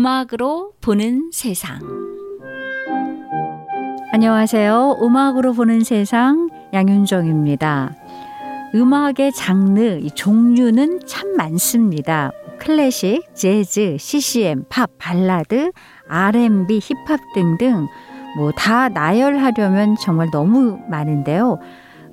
음악으로 보는 세상. 안녕하세요. 음악으로 보는 세상 양윤정입니다. 음악의 장르, 종류는 참 많습니다. 클래식, 재즈, CCM, 팝, 발라드, R&B, 힙합 등등 뭐 다 나열하려면 정말 너무 많은데요.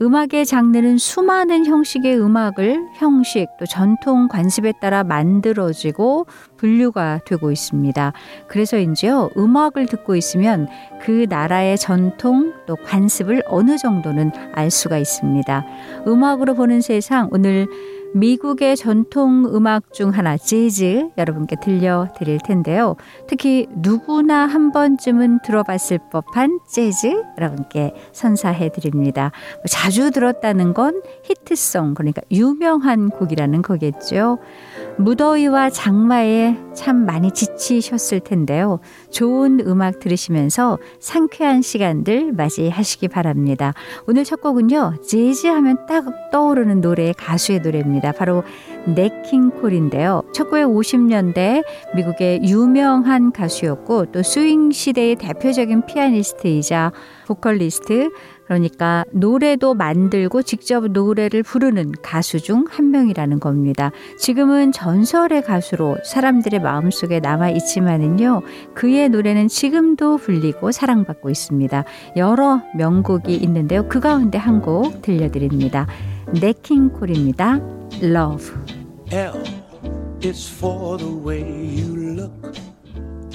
음악의 장르는 수많은 형식의 음악을 형식 또 전통 관습에 따라 만들어지고 분류가 되고 있습니다. 그래서인지요, 음악을 듣고 있으면 그 나라의 전통 또 관습을 어느 정도는 알 수가 있습니다. 음악으로 보는 세상 오늘 미국의 전통 음악 중 하나 재즈 여러분께 들려드릴 텐데요. 특히 누구나 한 번쯤은 들어봤을 법한 재즈 여러분께 선사해 드립니다. 뭐 자주 들었다는 건 히트송 그러니까 유명한 곡이라는 거겠죠. 무더위와 장마에 참 많이 지치셨을 텐데요. 좋은 음악 들으시면서 상쾌한 시간들 맞이하시기 바랍니다. 오늘 첫 곡은요. 재즈 하면 딱 떠오르는 노래 가수의 노래입니다. 바로 네킹콜인데요. 1950년대 미국의 유명한 가수였고 또 스윙 시대의 대표적인 피아니스트이자 보컬리스트 그러니까 노래도 만들고 직접 노래를 부르는 가수 중 한 명이라는 겁니다. 지금은 전설의 가수로 사람들의 마음속에 남아 있지만은요. 그의 노래는 지금도 불리고 사랑받고 있습니다. 여러 명곡이 있는데요. 그 가운데 한 곡 들려드립니다. 네킹콜입니다. Love. L is for the way you look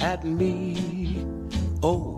at me. O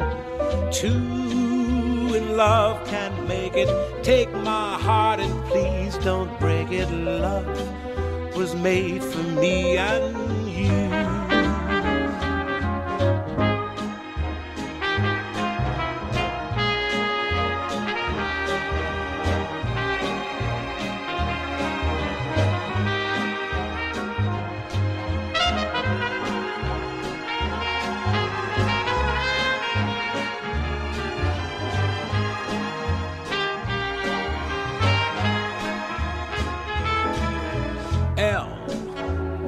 Two in love can make it. Take my heart and please don't break it. Love was made for me and you.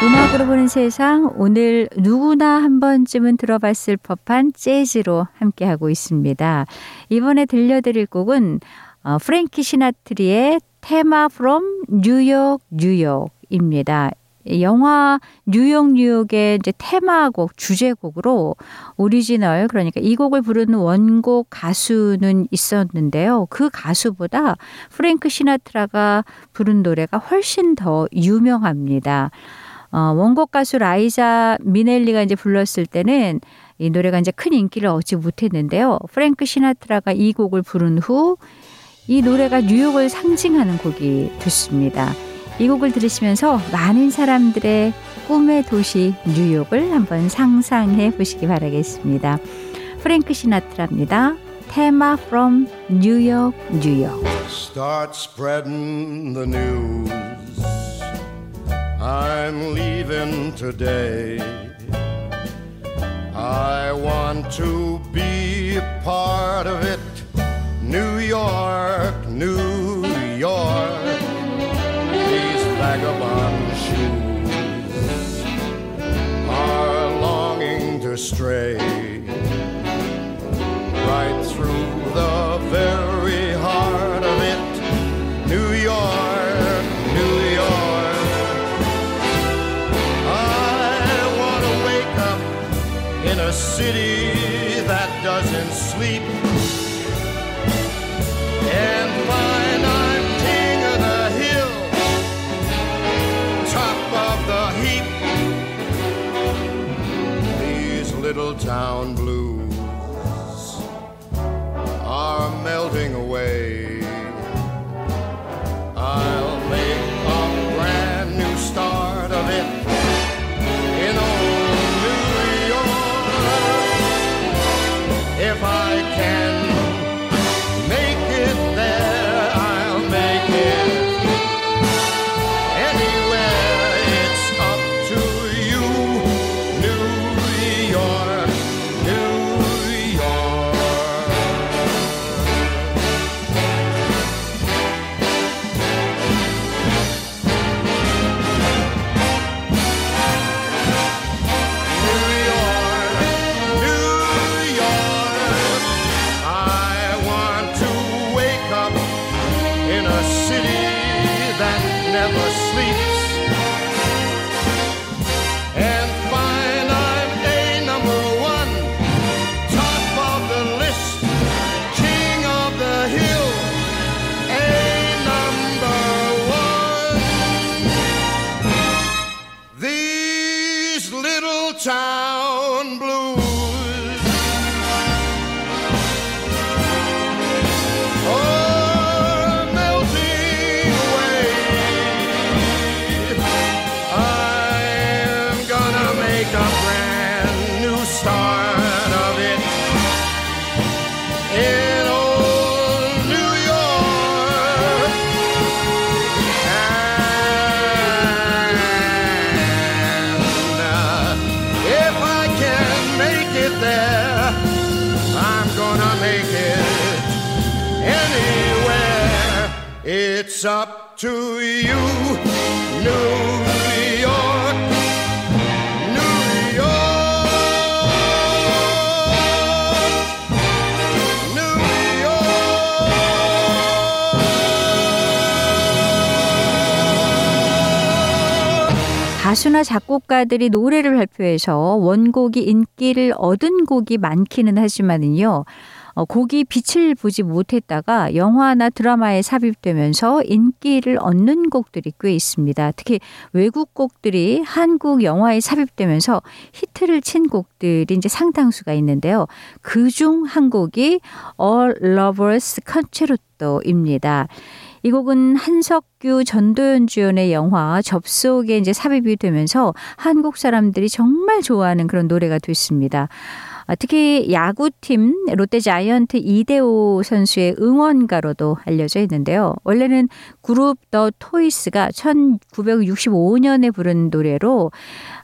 음악으로 보는 세상 오늘 누구나 한 번쯤은 들어봤을 법한 재즈로 함께하고 있습니다. 이번에 들려드릴 곡은 어, 프랭키 시나트리의 테마 프롬 뉴욕 뉴욕입니다. 영화 뉴욕 뉴욕의 이제 테마곡 주제곡으로 오리지널 그러니까 이 곡을 부르는 원곡 가수는 있었는데요. 그 가수보다 프랭크 시나트라가 부른 노래가 훨씬 더 유명합니다. 어, 원곡 가수 라이자 미넬리가 이제 불렀을 때는 이 노래가 이제 큰 인기를 얻지 못했는데요. 프랭크 시나트라가 이 곡을 부른 후 이 노래가 뉴욕을 상징하는 곡이 됐습니다. 이 곡을 들으시면서 많은 사람들의 꿈의 도시 뉴욕을 한번 상상해 보시기 바라겠습니다. 프랭크 시나트라입니다. 테마 from New York. Start spreading the news. I'm leaving today. I want to be a part of it. New York, New York. These vagabond shoes are longing to stray city that doesn't sleep and find I'm king of the hill, top of the heap. These little town blues feet. Start of it in old New York. And uh, if I can make it there, I'm gonna make it anywhere. It's up 가수나 작곡가들이 노래를 발표해서 원곡이 인기를 얻은 곡이 많기는 하지만은요. 어, 곡이 빛을 보지 못했다가 영화나 드라마에 삽입되면서 인기를 얻는 곡들이 꽤 있습니다. 특히 외국 곡들이 한국 영화에 삽입되면서 히트를 친 곡들이 이제 상당수가 있는데요. 그 중 한 곡이 All Lovers Concerto입니다. 이 곡은 한석규 전도연 주연의 영화 접속에 이제 삽입이 되면서 한국 사람들이 정말 좋아하는 그런 노래가 됐습니다. 아, 특히 야구팀 롯데 자이언트 이대호 선수의 응원가로도 알려져 있는데요. 원래는 그룹 더 토이스가 1965년에 부른 노래로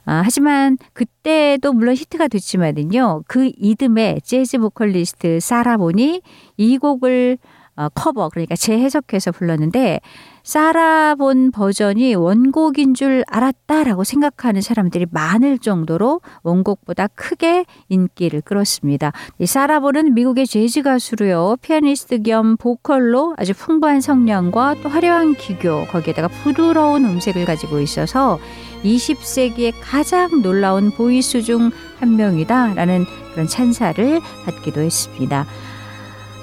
아, 하지만 그때도 물론 히트가 됐지만은요. 그 이듬해 재즈 보컬리스트 사라본이 이 곡을 어, 커버 그러니까 재해석해서 불렀는데 사라본 버전이 원곡인 줄 알았다라고 생각하는 사람들이 많을 정도로 원곡보다 크게 인기를 끌었습니다. 이 사라본은 미국의 재즈 가수로요. 피아니스트 겸 보컬로 아주 풍부한 성량과 또 화려한 기교 거기에다가 부드러운 음색을 가지고 있어서 20세기의 가장 놀라운 voice 중 한 명이다라는 그런 찬사를 받기도 했습니다.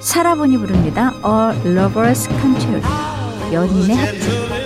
사라본이 부릅니다. A Lover's Concerto. 연인의 합주.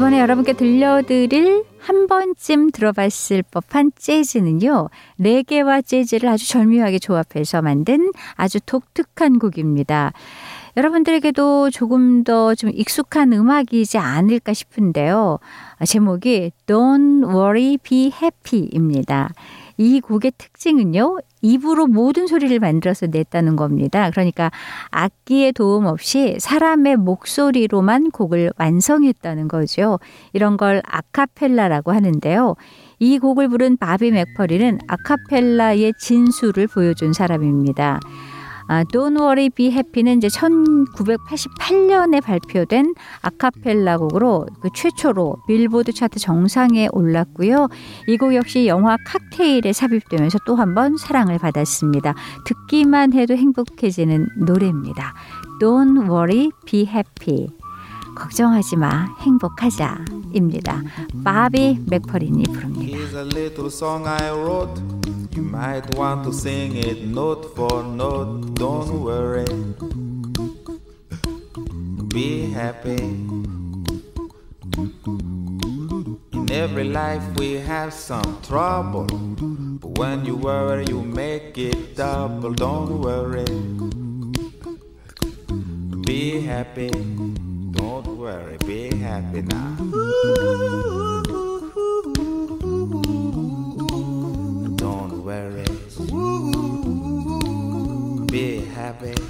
이번에 여러분께 들려드릴 한 번쯤 들어봤을 법한 재즈는요. 레게와 재즈를 아주 절묘하게 조합해서 만든 아주 독특한 곡입니다. 여러분들에게도 조금 더 좀 익숙한 음악이지 않을까 싶은데요. 제목이 Don't Worry Be Happy입니다. 이 곡의 특징은요. 입으로 모든 소리를 만들어서 냈다는 겁니다. 그러니까 악기의 도움 없이 사람의 목소리로만 곡을 완성했다는 거죠. 이런 걸 아카펠라라고 하는데요. 이 곡을 부른 바비 맥퍼리는 아카펠라의 진수를 보여준 사람입니다. 아, Don't Worry Be Happy는 이제 1988년에 발표된 아카펠라 곡으로 그 최초로 빌보드 차트 정상에 올랐고요. 이 곡 역시 영화 칵테일에 삽입되면서 또 한 번 사랑을 받았습니다. 듣기만 해도 행복해지는 노래입니다. Don't Worry Be Happy. 걱정하지 마, 행복하자입니다. 바비 맥퍼린이 부릅니다. Here's a little song I wrote. You might want to sing it note for note. Don't worry. Be happy. In every life we have some trouble. But when you worry, you make it double. Don't worry. Be happy. Worry. Be happy now. Don't worry. Be happy.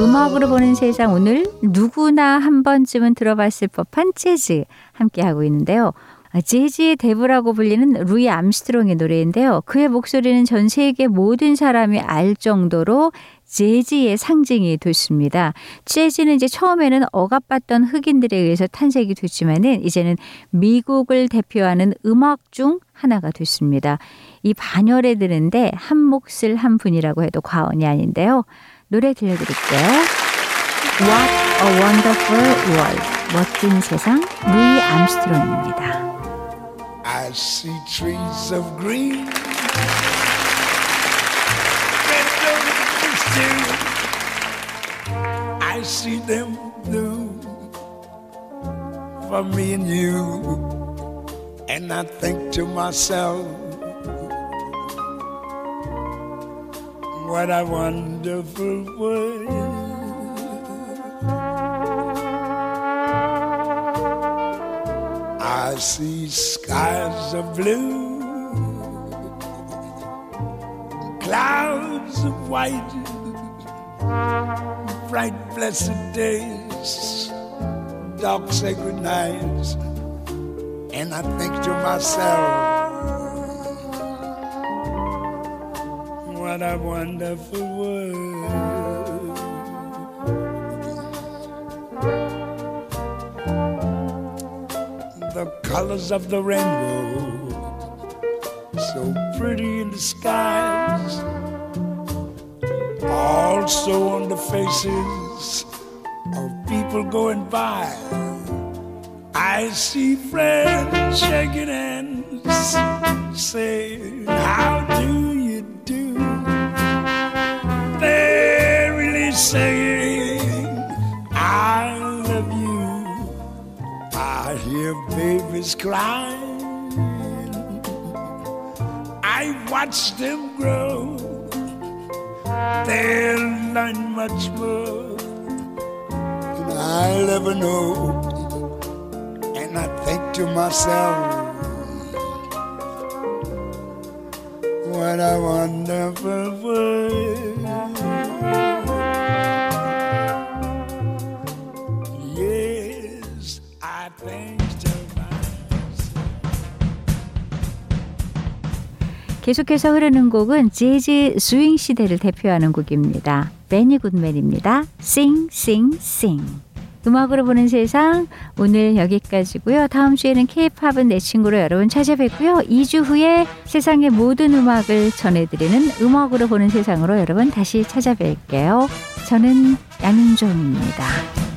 음악으로 보는 세상 오늘 누구나 한 번쯤은 들어봤을 법한 재즈 함께 하고 있는데요. 아, 재즈의 대부라고 불리는 루이 암스트롱의 노래인데요. 그의 목소리는 전 세계 모든 사람이 알 정도로 재즈의 상징이 됐습니다. 재즈는 이제 처음에는 억압받던 흑인들에 의해서 탄생이 됐지만은 이제는 미국을 대표하는 음악 중 하나가 됐습니다. 이 반열에 드는데 한 몫을 한 분이라고 해도 과언이 아닌데요. 노래 들려드릴게요. What a Wonderful World. 멋진 세상 루이 암스트롱입니다. I see trees of green. I see them blue for me and you. And I think to myself, what a wonderful world. I see skies of blue, clouds of white, bright blessed days, dark sacred nights, and I think to myself, What a wonderful world. The colors of the rainbow, so pretty in the skies, also on the faces of people going by. I see friends shaking hands, saying, How do saying, I love you. I hear babies crying. I watch them grow. They'll learn much more than I'll ever know. And I think to myself, what a wonderful world. 계속해서 흐르는 곡은 재즈 스윙 시대를 대표하는 곡입니다. 베니 굿맨입니다. Sing. 음악으로 보는 세상 오늘 여기까지고요. 다음 주에는 K-팝은 내 친구로 여러분 찾아뵙고요. 2주 후에 세상의 모든 음악을 전해드리는 음악으로 보는 세상으로 여러분 다시 찾아뵐게요. 저는 양윤종입니다.